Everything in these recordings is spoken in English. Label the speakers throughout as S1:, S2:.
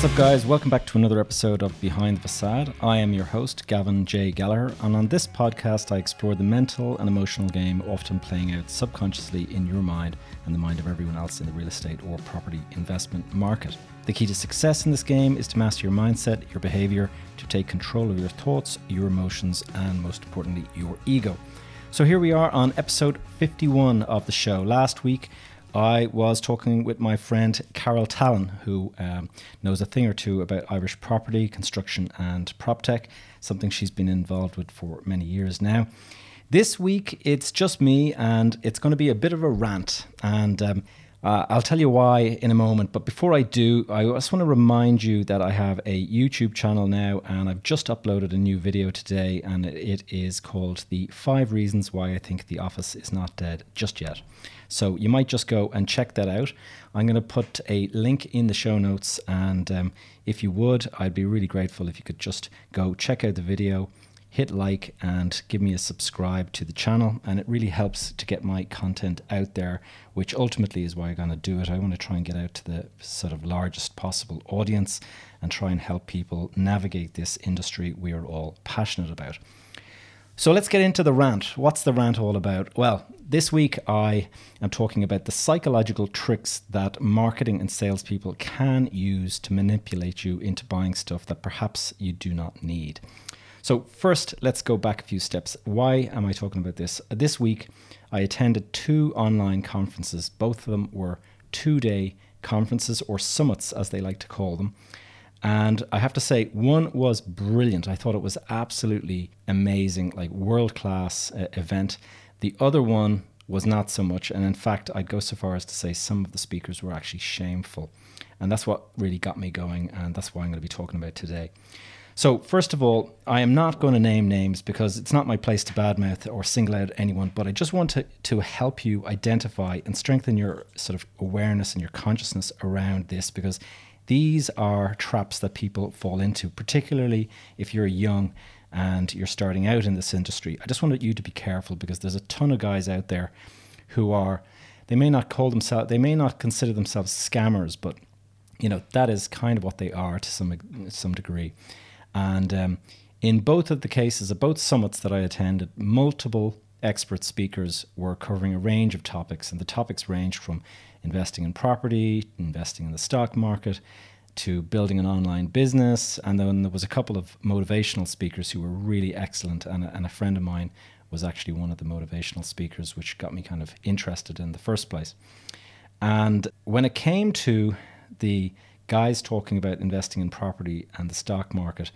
S1: What's up, guys? Welcome back to another episode of Behind the Facade. I am your host, Gavin J. Gallagher, and on this podcast, I explore the mental and emotional game often playing out subconsciously in your mind and the mind of everyone else in the real estate or property investment market. The key to success in this game is to master your mindset, your behavior, to take control of your thoughts, your emotions, and most importantly, your ego. So here we are on episode 51 of the show. Last week, I was talking with my friend Carol Tallon, who um, knows a thing or two about Irish property, construction, and prop tech, something she's been involved with for many years now. This week, it's just me, and it's going to be a bit of a rant. And um, uh, I'll tell you why in a moment, but before I do, I just want to remind you that I have a YouTube channel now and I've just uploaded a new video today, and it is called The Five Reasons Why I Think The Office Is Not Dead Just Yet. So you might just go and check that out. I'm going to put a link in the show notes, and um, if you would, I'd be really grateful if you could just go check out the video hit like and give me a subscribe to the channel. And it really helps to get my content out there which ultimately is why i'm going to do it. I want to try and get out to the sort of largest possible audience and try and help people navigate this industry we are all passionate about. So let's get into the rant. What's the rant all about? Well this week i am talking about the psychological tricks that marketing and salespeople can use to manipulate you into buying stuff that perhaps you do not need so, first, let's go back a few steps. Why am I talking about this? This week, I attended two online conferences. Both of them were two day conferences or summits, as they like to call them. And I have to say, one was brilliant. I thought it was absolutely amazing, like world class uh, event. The other one was not so much. And in fact, I'd go so far as to say some of the speakers were actually shameful. And that's what really got me going. And that's why I'm going to be talking about today. So, first of all, I am not going to name names because it's not my place to badmouth or single out anyone, but I just want to, to help you identify and strengthen your sort of awareness and your consciousness around this because these are traps that people fall into, particularly if you're young and you're starting out in this industry. I just wanted you to be careful because there's a ton of guys out there who are, they may not call themselves, they may not consider themselves scammers, but you know, that is kind of what they are to some, some degree. And um, in both of the cases, of both summits that I attended, multiple expert speakers were covering a range of topics. And the topics ranged from investing in property, investing in the stock market, to building an online business. And then there was a couple of motivational speakers who were really excellent. And a, and a friend of mine was actually one of the motivational speakers, which got me kind of interested in the first place. And when it came to the guys talking about investing in property and the stock market,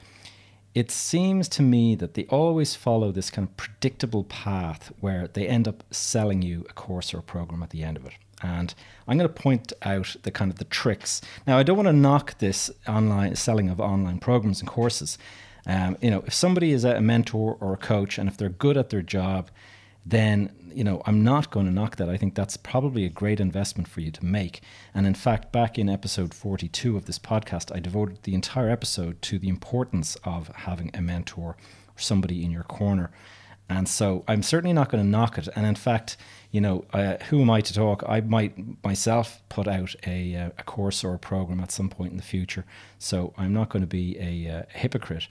S1: it seems to me that they always follow this kind of predictable path where they end up selling you a course or a program at the end of it. And I'm going to point out the kind of the tricks. Now, I don't want to knock this online selling of online programs and courses. Um, you know, if somebody is a mentor or a coach, and if they're good at their job, then you know I'm not going to knock that. I think that's probably a great investment for you to make. And in fact, back in episode 42 of this podcast, I devoted the entire episode to the importance of having a mentor or somebody in your corner. And so I'm certainly not going to knock it. And in fact, you know, uh, who am I to talk? I might myself put out a, uh, a course or a program at some point in the future. So I'm not going to be a, uh, a hypocrite.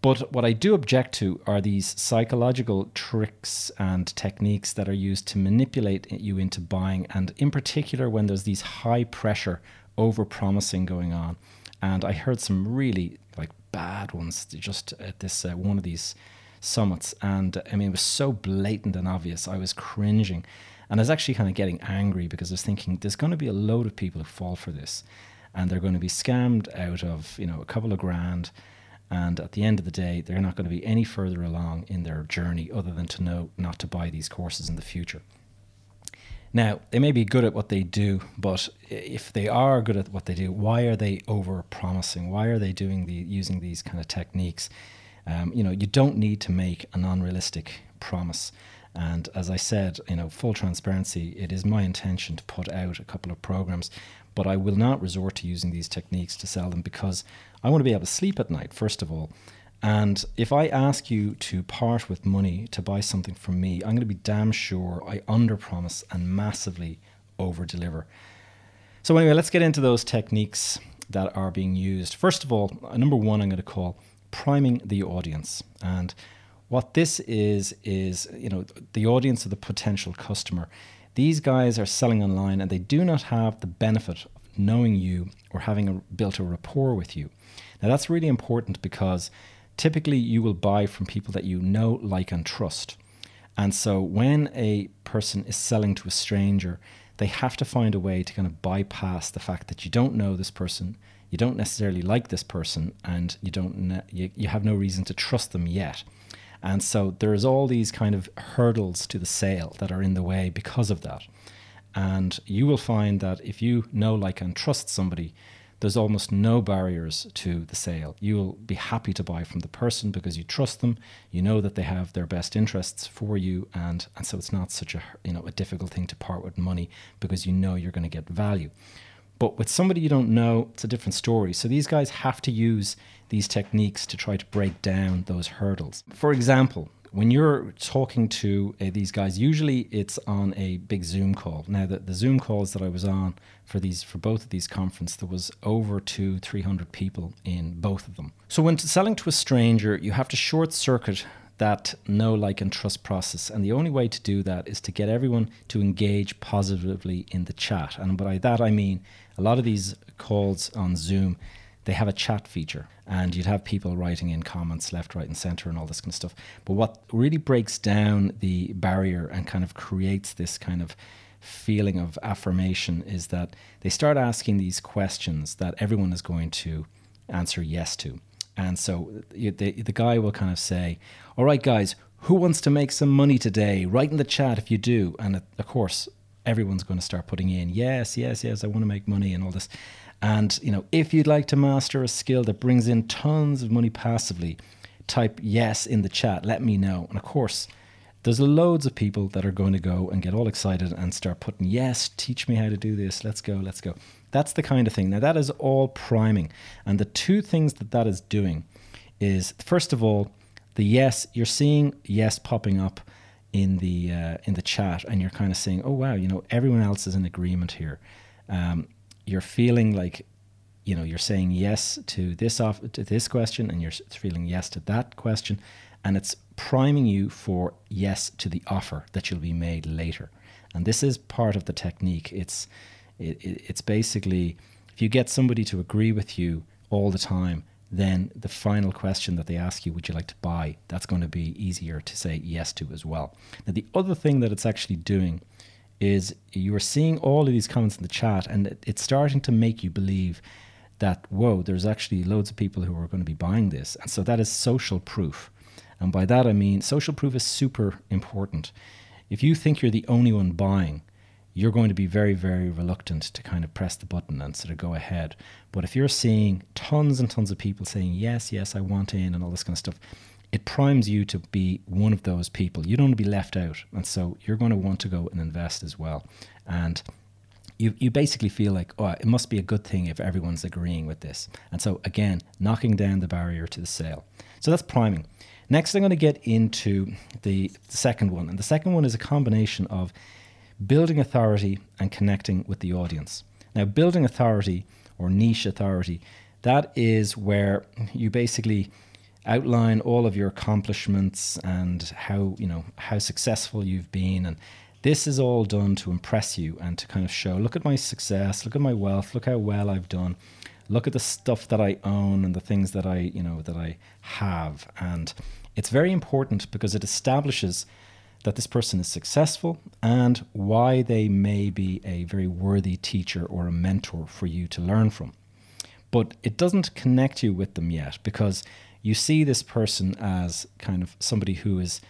S1: But what I do object to are these psychological tricks and techniques that are used to manipulate you into buying, and in particular when there's these high pressure over promising going on. And I heard some really like bad ones just at this uh, one of these summits, and I mean it was so blatant and obvious. I was cringing, and I was actually kind of getting angry because I was thinking there's going to be a load of people who fall for this, and they're going to be scammed out of you know a couple of grand and at the end of the day, they're not going to be any further along in their journey other than to know not to buy these courses in the future. Now, they may be good at what they do, but if they are good at what they do, why are they over promising? Why are they doing the using these kind of techniques? Um, you know, you don't need to make an unrealistic promise. And as I said, you know, full transparency, it is my intention to put out a couple of programs, but I will not resort to using these techniques to sell them because I want to be able to sleep at night, first of all. And if I ask you to part with money to buy something from me, I'm going to be damn sure I underpromise and massively over deliver. So, anyway, let's get into those techniques. that are being used. First of all, number one, I'm going to call priming the audience. And what this is, is, you know, the audience of the potential customer. These guys are selling online and they do not have the benefit of knowing you or having a, built a rapport with you. Now, that's really important because typically you will buy from people that you know, like, and trust. And so when a person is selling to a stranger, they have to find a way to kind of bypass the fact that you don't know this person, you don't necessarily like this person, and you don't you, you have no reason to trust them yet. And so there's all these kind of hurdles to the sale that are in the way because of that. And you will find that if you know, like, and trust somebody, there's almost no barriers to the sale. You'll be happy to buy from the person because you trust them. You know that they have their best interests for you, and and so it's not such a you know a difficult thing to part with money because you know you're going to get value. But with somebody you don't know, it's a different story. So these guys have to use these techniques to try to break down those hurdles. For example, when you're talking to uh, these guys, usually it's on a big Zoom call. Now, the, the Zoom calls that I was on for these for both of these conferences, there was over two, three hundred people in both of them. So when selling to a stranger, you have to short circuit that know, like, and trust process. And the only way to do that is to get everyone to engage positively in the chat. And by that I mean a lot of these calls on Zoom they have a chat feature and you'd have people writing in comments left, right, and center and all this kind of stuff. But what really breaks down the barrier and kind of creates this kind of feeling of affirmation is that they start asking these questions that everyone is going to answer yes to. And so the, the guy will kind of say, All right, guys, who wants to make some money today? Write in the chat if you do. And of course, everyone's going to start putting in, Yes, yes, yes, I want to make money and all this. And you know, if you'd like to master a skill that brings in tons of money passively, type yes in the chat. Let me know. And of course, there's loads of people that are going to go and get all excited and start putting yes, teach me how to do this. Let's go, let's go. That's the kind of thing. Now that is all priming, and the two things that that is doing is first of all, the yes you're seeing yes popping up in the uh, in the chat, and you're kind of saying, oh wow, you know everyone else is in agreement here. Um, you're feeling like you know you're saying yes to this off to this question and you're feeling yes to that question and it's priming you for yes to the offer that you'll be made later and this is part of the technique it's it, it's basically if you get somebody to agree with you all the time then the final question that they ask you would you like to buy? that's going to be easier to say yes to as well. Now the other thing that it's actually doing is you are seeing all of these comments in the chat and it's starting to make you believe that whoa there's actually loads of people who are going to be buying this. And so that is social proof. And by that i mean social proof is super important. If you think you're the only one buying you're going to be very very reluctant to kind of press the button and sort of go ahead but if you're seeing tons and tons of people saying yes yes i want in and all this kind of stuff it primes you to be one of those people. You don't want to be left out. And so you're going to want to go and invest as well. And you, you basically feel like, oh, it must be a good thing if everyone's agreeing with this. And so, again, knocking down the barrier to the sale. So that's priming. Next, I'm going to get into the, the second one. And the second one is a combination of building authority and connecting with the audience. Now, building authority or niche authority, that is where you basically outline all of your accomplishments and how you know how successful you've been. And this is all done to impress you and to kind of show look at my success. Look at my wealth. Look how well i've done. Look at the stuff that i own and the things that i you know that i have. And it's very important because it establishes that this person is successful and why they may be a very worthy teacher or a mentor for you to learn from but it doesn't connect you with them yet because you see this person as kind of somebody who is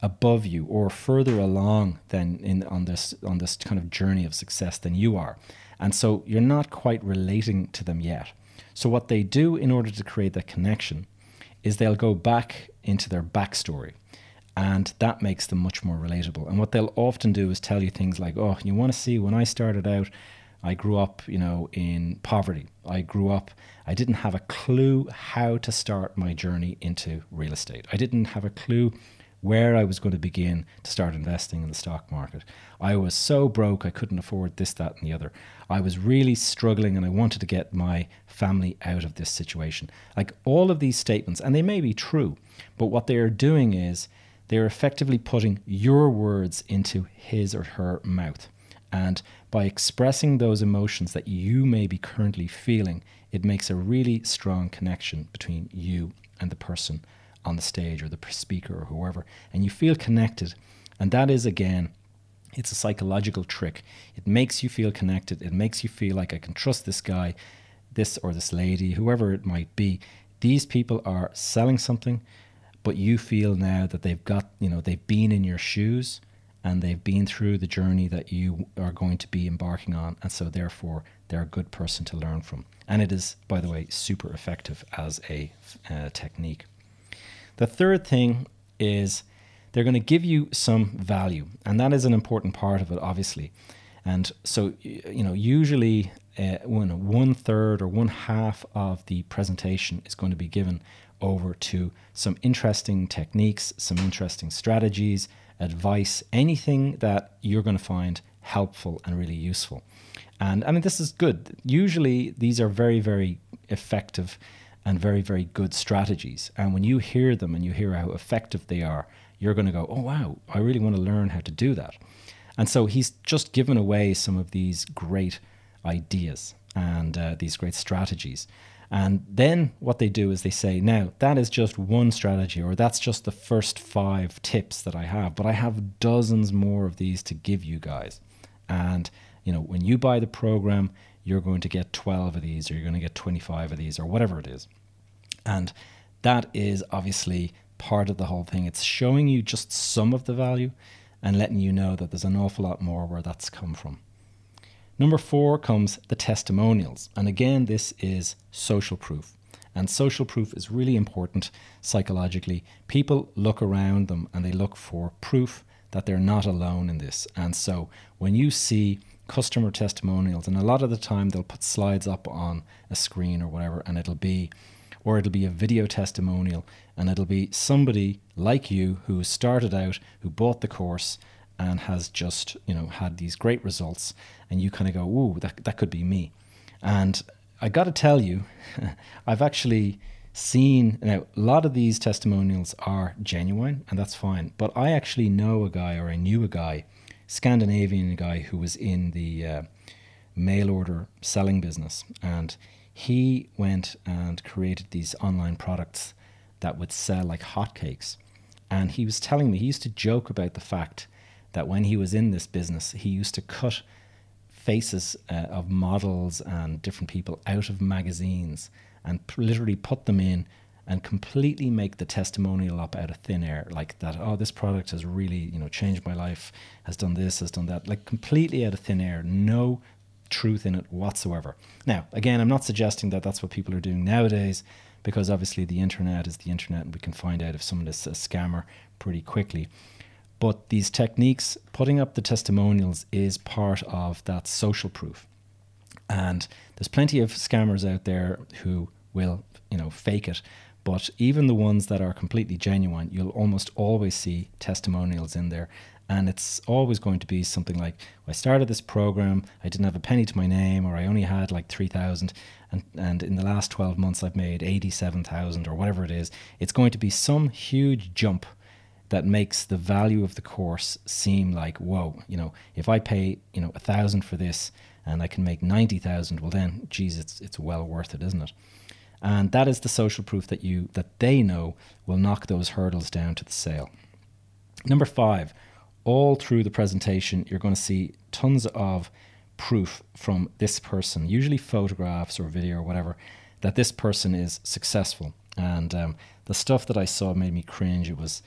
S1: above you or further along than in on this on this kind of journey of success than you are. And so you're not quite relating to them yet. So what they do in order to create that connection is they'll go back into their backstory and that makes them much more relatable. And what they'll often do is tell you things like, "Oh, you want to see when I started out, I grew up, you know, in poverty. I grew up, I didn't have a clue how to start my journey into real estate. I didn't have a clue where I was going to begin to start investing in the stock market. I was so broke, I couldn't afford this, that, and the other. I was really struggling and I wanted to get my family out of this situation. Like all of these statements, and they may be true, but what they are doing is they're effectively putting your words into his or her mouth. And by expressing those emotions that you may be currently feeling, it makes a really strong connection between you and the person on the stage or the speaker or whoever. And you feel connected. And that is, again, it's a psychological trick. It makes you feel connected. It makes you feel like I can trust this guy, this or this lady, whoever it might be. These people are selling something, but you feel now that they've got, you know, they've been in your shoes and they've been through the journey that you are going to be embarking on. And so, therefore, they're a good person to learn from. And it is, by the way, super effective as a uh, technique. The third thing is they're going to give you some value. And that is an important part of it, obviously. And so, you know, usually uh, when one third or one half of the presentation is going to be given over to some interesting techniques, some interesting strategies, advice, anything that you're going to find helpful and really useful. And I mean, this is good. Usually, these are very, very effective and very, very good strategies. And when you hear them and you hear how effective they are, you're going to go, oh, wow, I really want to learn how to do that. And so he's just given away some of these great ideas and uh, these great strategies. And then what they do is they say, now that is just one strategy, or that's just the first five tips that I have, but I have dozens more of these to give you guys. And, you know, when you buy the program, you're going to get 12 of these, or you're going to get 25 of these, or whatever it is. And that is obviously part of the whole thing. It's showing you just some of the value and letting you know that there's an awful lot more where that's come from. Number four comes the testimonials. And again, this is social proof. And social proof is really important psychologically. People look around them and they look for proof that they're not alone in this. And so when you see customer testimonials, and a lot of the time they'll put slides up on a screen or whatever, and it'll be, or it'll be a video testimonial, and it'll be somebody like you who started out, who bought the course, and has just you know had these great results and you kind of go ooh that, that could be me. And i got to tell you i've actually seen now a lot of these testimonials are genuine and that's fine but i actually know a guy or i knew a guy scandinavian guy who was in the uh, mail order selling business and he went and created these online products that would sell like hotcakes. And he was telling me he used to joke about the fact that when he was in this business, he used to cut faces uh, of models and different people out of magazines and p- literally put them in and completely make the testimonial up out of thin air like that oh this product has really you know changed my life has done this has done that like completely out of thin air no truth in it whatsoever. Now again i'm not suggesting that that's what people are doing nowadays because obviously the internet is the internet and we can find out if someone is a scammer pretty quickly but these techniques, putting up the testimonials, is part of that social proof. And there's plenty of scammers out there who will, you know, fake it. But even the ones that are completely genuine, you'll almost always see testimonials in there. And it's always going to be something like, I started this program, I didn't have a penny to my name, or I only had like 3,000. And, and in the last 12 months, I've made 87,000 or whatever it is. It's going to be some huge jump that makes the value of the course seem like whoa you know if i pay you know a thousand for this and i can make 90000 well then geez it's it's well worth it isn't it? And that is the social proof that you that they know will knock those hurdles down to the sale. Number five all through the presentation you're going to see tons of proof from this person usually photographs or video or whatever that this person is successful. And um, the stuff that i saw made me cringe. It was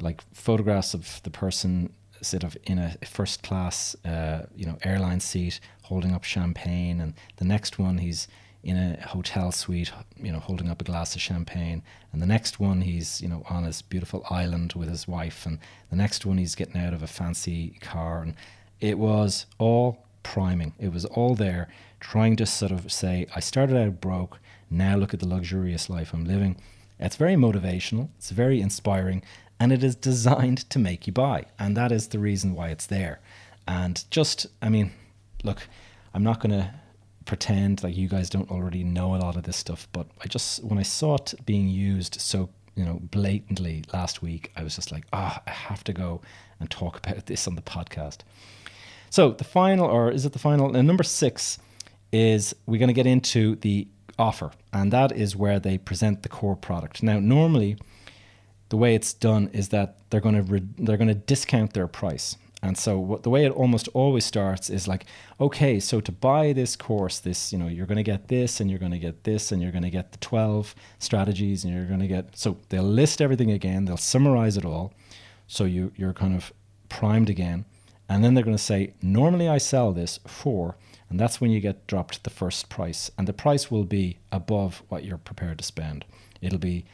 S1: like photographs of the person sort of in a first class, uh, you know, airline seat holding up champagne, and the next one he's in a hotel suite, you know, holding up a glass of champagne, and the next one he's you know on his beautiful island with his wife, and the next one he's getting out of a fancy car, and it was all priming. It was all there, trying to sort of say, I started out broke. Now look at the luxurious life I'm living It's very motivational, it's very inspiring, and it is designed to make you buy. And that is the reason why it's there. And just, I mean, look, I'm not going to pretend like you guys don't already know a lot of this stuff, but I just, when I saw it being used so, you know, blatantly last week, I was just like, ah, oh, I have to go and talk about this on the podcast. So the final, or is it the final? And number six is we're going to get into the offer, and that is where they present the core product. Now, normally, the way it's done is that they're going to re- they're going to discount their price. And so what, the way it almost always starts is like, okay, so to buy this course, this, you know, you're going to get this and you're going to get this and you're going to get the 12 strategies and you're going to get, so they'll list everything again. They'll summarize it all. So you, you're kind of primed again. And then they're going to say, normally I sell this for, and that's when you get dropped the first price. And the price will be above what you're prepared to spend. It'll be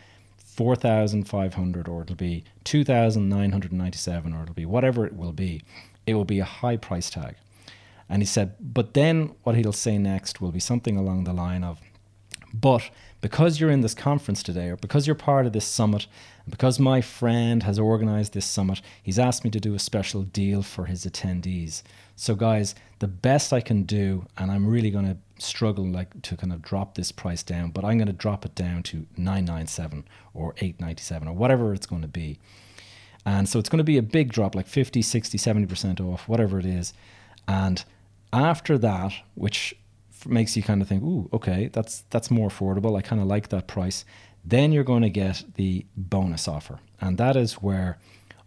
S1: 4,500 or it'll be 2,997 or it'll be whatever it will be. It will be a high price tag. And he said, but then what he'll say next will be something along the line of, but because you're in this conference today, or because you're part of this summit, because my friend has organized this summit, he's asked me to do a special deal for his attendees. So, guys, the best I can do, and I'm really going to struggle like to kind of drop this price down, but I'm going to drop it down to 997 or 897 or whatever it's going to be. And so it's going to be a big drop, like 50, 60, 70% off, whatever it is. And after that, which makes you kind of think, ooh, okay, that's that's more affordable. I kind of like that price. Then you're going to get the bonus offer. And that is where,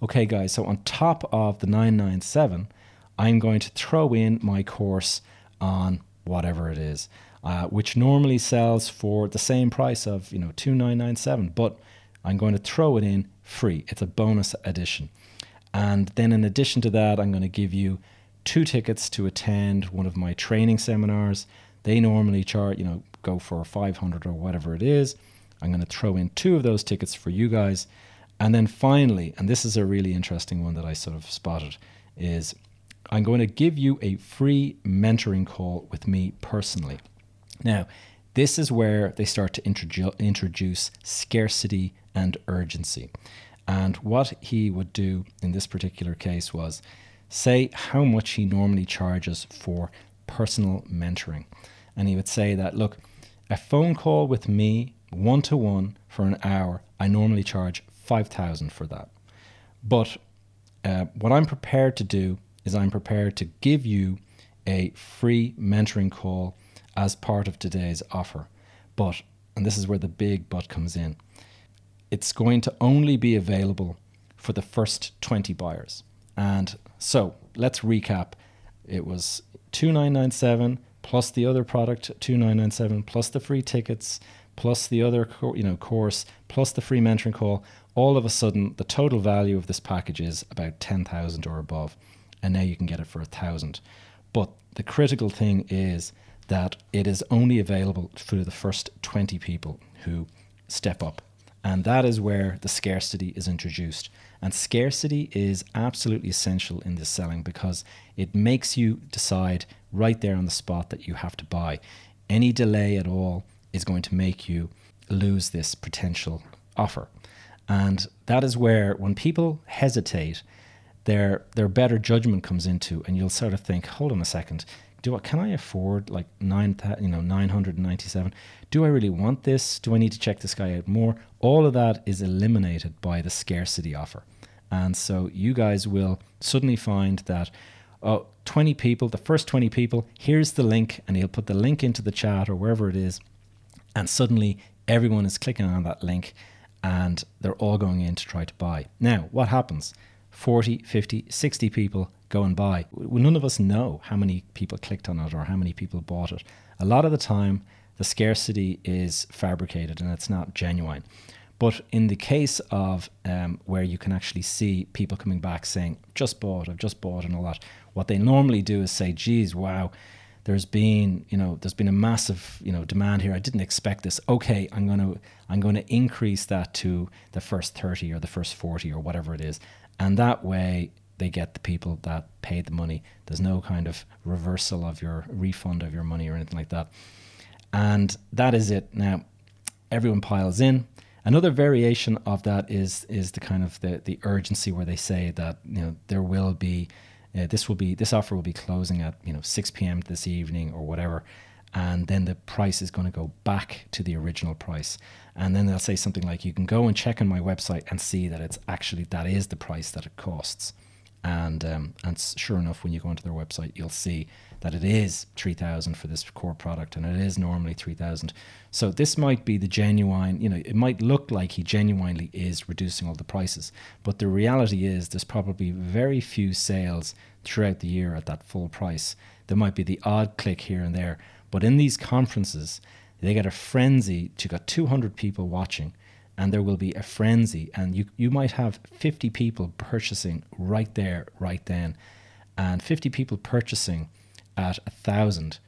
S1: okay, guys, so on top of the 997, I'm going to throw in my course on whatever it is, uh, which normally sells for the same price of, you know, 2997, but I'm going to throw it in free. It's a bonus edition. And then in addition to that, I'm going to give you two tickets to attend one of my training seminars. They normally chart, you know, go for 500 or whatever it is. I'm going to throw in two of those tickets for you guys. And then finally, and this is a really interesting one that I sort of spotted, is I'm going to give you a free mentoring call with me personally. Now, this is where they start to introdu- introduce scarcity and urgency. And what he would do in this particular case was say how much he normally charges for personal mentoring. And he would say that, look, a phone call with me one to one for an hour, I normally charge 5000 for that. But uh, what I'm prepared to do is I'm prepared to give you a free mentoring call as part of today's offer. But, and this is where the big but comes in, it's going to only be available for the first 20 buyers. And so let's recap. It was 2997 plus the other product 2997 plus the free tickets plus the other you know course plus the free mentoring call all of a sudden the total value of this package is about 10,000 or above and now you can get it for a thousand. But the critical thing is that it is only available for the first 20 people who step up. And that is where the scarcity is introduced. And scarcity is absolutely essential in this selling because it makes you decide right there on the spot that you have to buy. Any delay at all is going to make you lose this potential offer. And that is where, when people hesitate, their their better judgment comes into, and you'll sort of think, hold on a second, do I, can I afford like nine you know nine hundred ninety seven? Do I really want this? Do I need to check this guy out more? All of that is eliminated by the scarcity offer, and so you guys will suddenly find that. Oh, 20 people, the first 20 people, here's the link, and he'll put the link into the chat or wherever it is and suddenly everyone is clicking on that link and they're all going in to try to buy. Now, what happens? 40, 50, 60 people go and buy. None of us know how many people clicked on it or how many people bought it. A lot of the time, the scarcity is fabricated and it's not genuine. But in the case of um, where you can actually see people coming back saying, just bought, I've just bought, and all that, what they normally do is say, geez, wow, there's been you know there's been a massive you know demand here. I didn't expect this. Okay i'm going to i'm going to increase that to the first 30 or the first 40 or whatever it is. And that way they get the people that paid the money. There's no kind of reversal of your refund of your money or anything like that. And that is it. Now everyone piles in. Another variation of that is is the kind of the the urgency where they say that you know there will be uh, this will be this offer will be closing at you know 6 p.m. this evening or whatever, and then the price is going to go back to the original price. And then they'll say something like, "You can go and check on my website and see that it's actually that is the price that it costs." And um, and sure enough, when you go onto their website, you'll see that it is three thousand for this core product, and it is normally three thousand. So this might be the genuine. You know, it might look like he genuinely is reducing all the prices, but the reality is there's probably very few sales throughout the year at that full price. There might be the odd click here and there, but in these conferences, they get a frenzy to got 200 people watching and there will be a frenzy. And you, you might have 50 people purchasing right there right then and 50 people purchasing at a thousand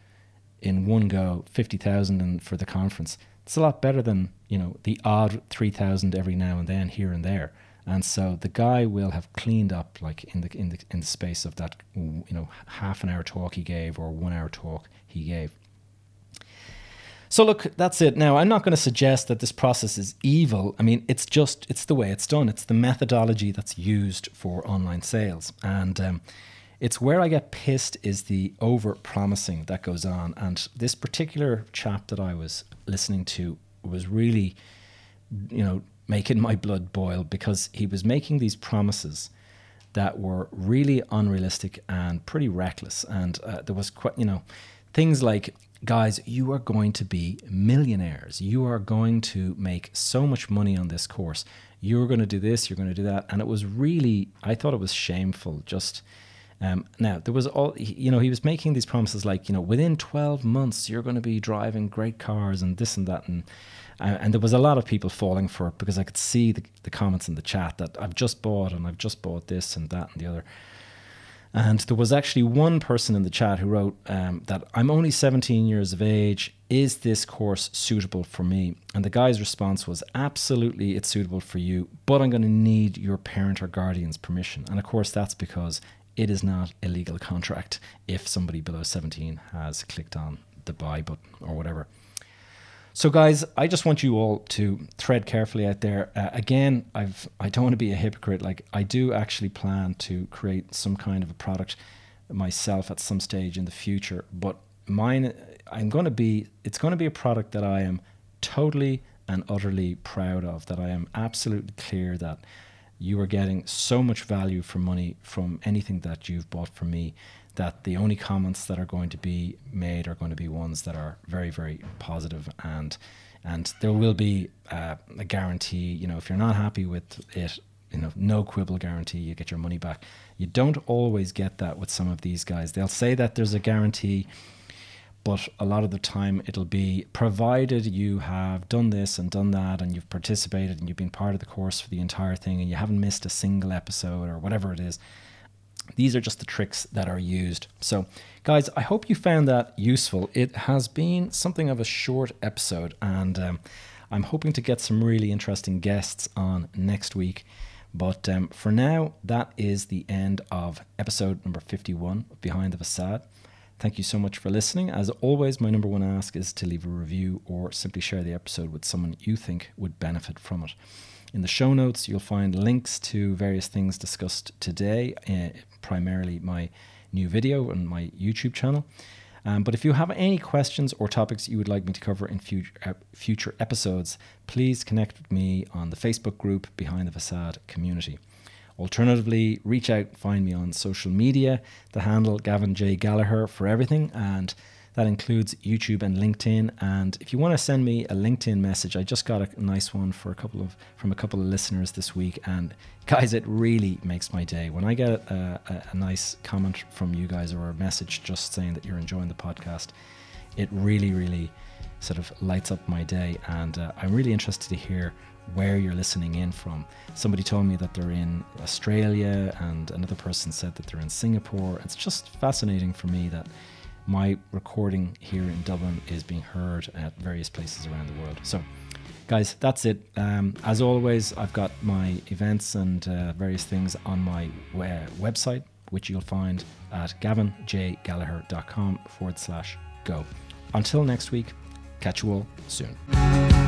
S1: in one go 50,000 for the conference. It's a lot better than you know the odd 3,000 every now and then here and there. And so the guy will have cleaned up like in the in the in the space of that you know half an hour talk he gave or one hour talk he gave so look, that's it. Now, I'm not going to suggest that this process is evil. I mean, it's just it's the way it's done. It's the methodology that's used for online sales, and um, it's where I get pissed is the over promising that goes on. And this particular chap that I was listening to was really, you know, making my blood boil because he was making these promises that were really unrealistic and pretty reckless. And uh, there was quite, you know, things like guys, you are going to be millionaires. You are going to make so much money on this course. You're going to do this, you're going to do that. And it was really, I thought it was shameful. Just um, now, there was all, you know, he was making these promises like, you know, within 12 months, you're going to be driving great cars and this and that. And, uh, and there was a lot of people falling for it because I could see the, the comments in the chat that I've just bought and I've just bought this and that and the other. And there was actually one person in the chat who wrote um, that I'm only 17 years of age. Is this course suitable for me? And the guy's response was absolutely it's suitable for you, but I'm going to need your parent or guardian's permission. And of course, that's because it is not a legal contract if somebody below 17 has clicked on the buy button or whatever. So, guys, I just want you all to tread carefully out there. Uh, again, I've I don't want to be a hypocrite. Like I do actually plan to create some kind of a product myself at some stage in the future, but mine I'm going to be it's going to be a product that I am totally and utterly proud of. That I am absolutely clear that you are getting so much value for money from anything that you've bought from me that the only comments that are going to be made are going to be ones that are very, very positive and and there will be uh, a guarantee. You know, if you're not happy with it, you know, no quibble guarantee, you get your money back. You don't always get that with some of these guys. They'll say that there's a guarantee, but a lot of the time it'll be provided you have done this and done that and you've participated and you've been part of the course for the entire thing and you haven't missed a single episode or whatever it is these are just the tricks that are used. So, guys, I hope you found that useful. It has been something of a short episode, and um, I'm hoping to get some really interesting guests on next week. But um, for now, that is the end of episode number 51 of Behind the Facade. Thank you so much for listening. As always, my number one ask is to leave a review or simply share the episode with someone you think would benefit from it. In the show notes, you'll find links to various things discussed today, uh, primarily my new video and my YouTube channel. Um, but if you have any questions or topics you would like me to cover in future, uh, future episodes, please connect with me on the Facebook group Behind the Facade Community. Alternatively, reach out, find me on social media, the handle Gavin J. Gallagher for everything, and that includes YouTube and LinkedIn. And if you want to send me a LinkedIn message, I just got a nice one for a couple of from a couple of listeners this week. And guys, it really makes my day when I get a, a, a nice comment from you guys or a message just saying that you're enjoying the podcast. It really, really sort of lights up my day. And uh, I'm really interested to hear where you're listening in from. Somebody told me that they're in Australia, and another person said that they're in Singapore. It's just fascinating for me that my recording here in Dublin is being heard at various places around the world. So, guys, that's it. Um, as always, I've got my events and uh, various things on my website, which you'll find at gavinjgallagher.com forward slash go. Until next week, catch you all soon.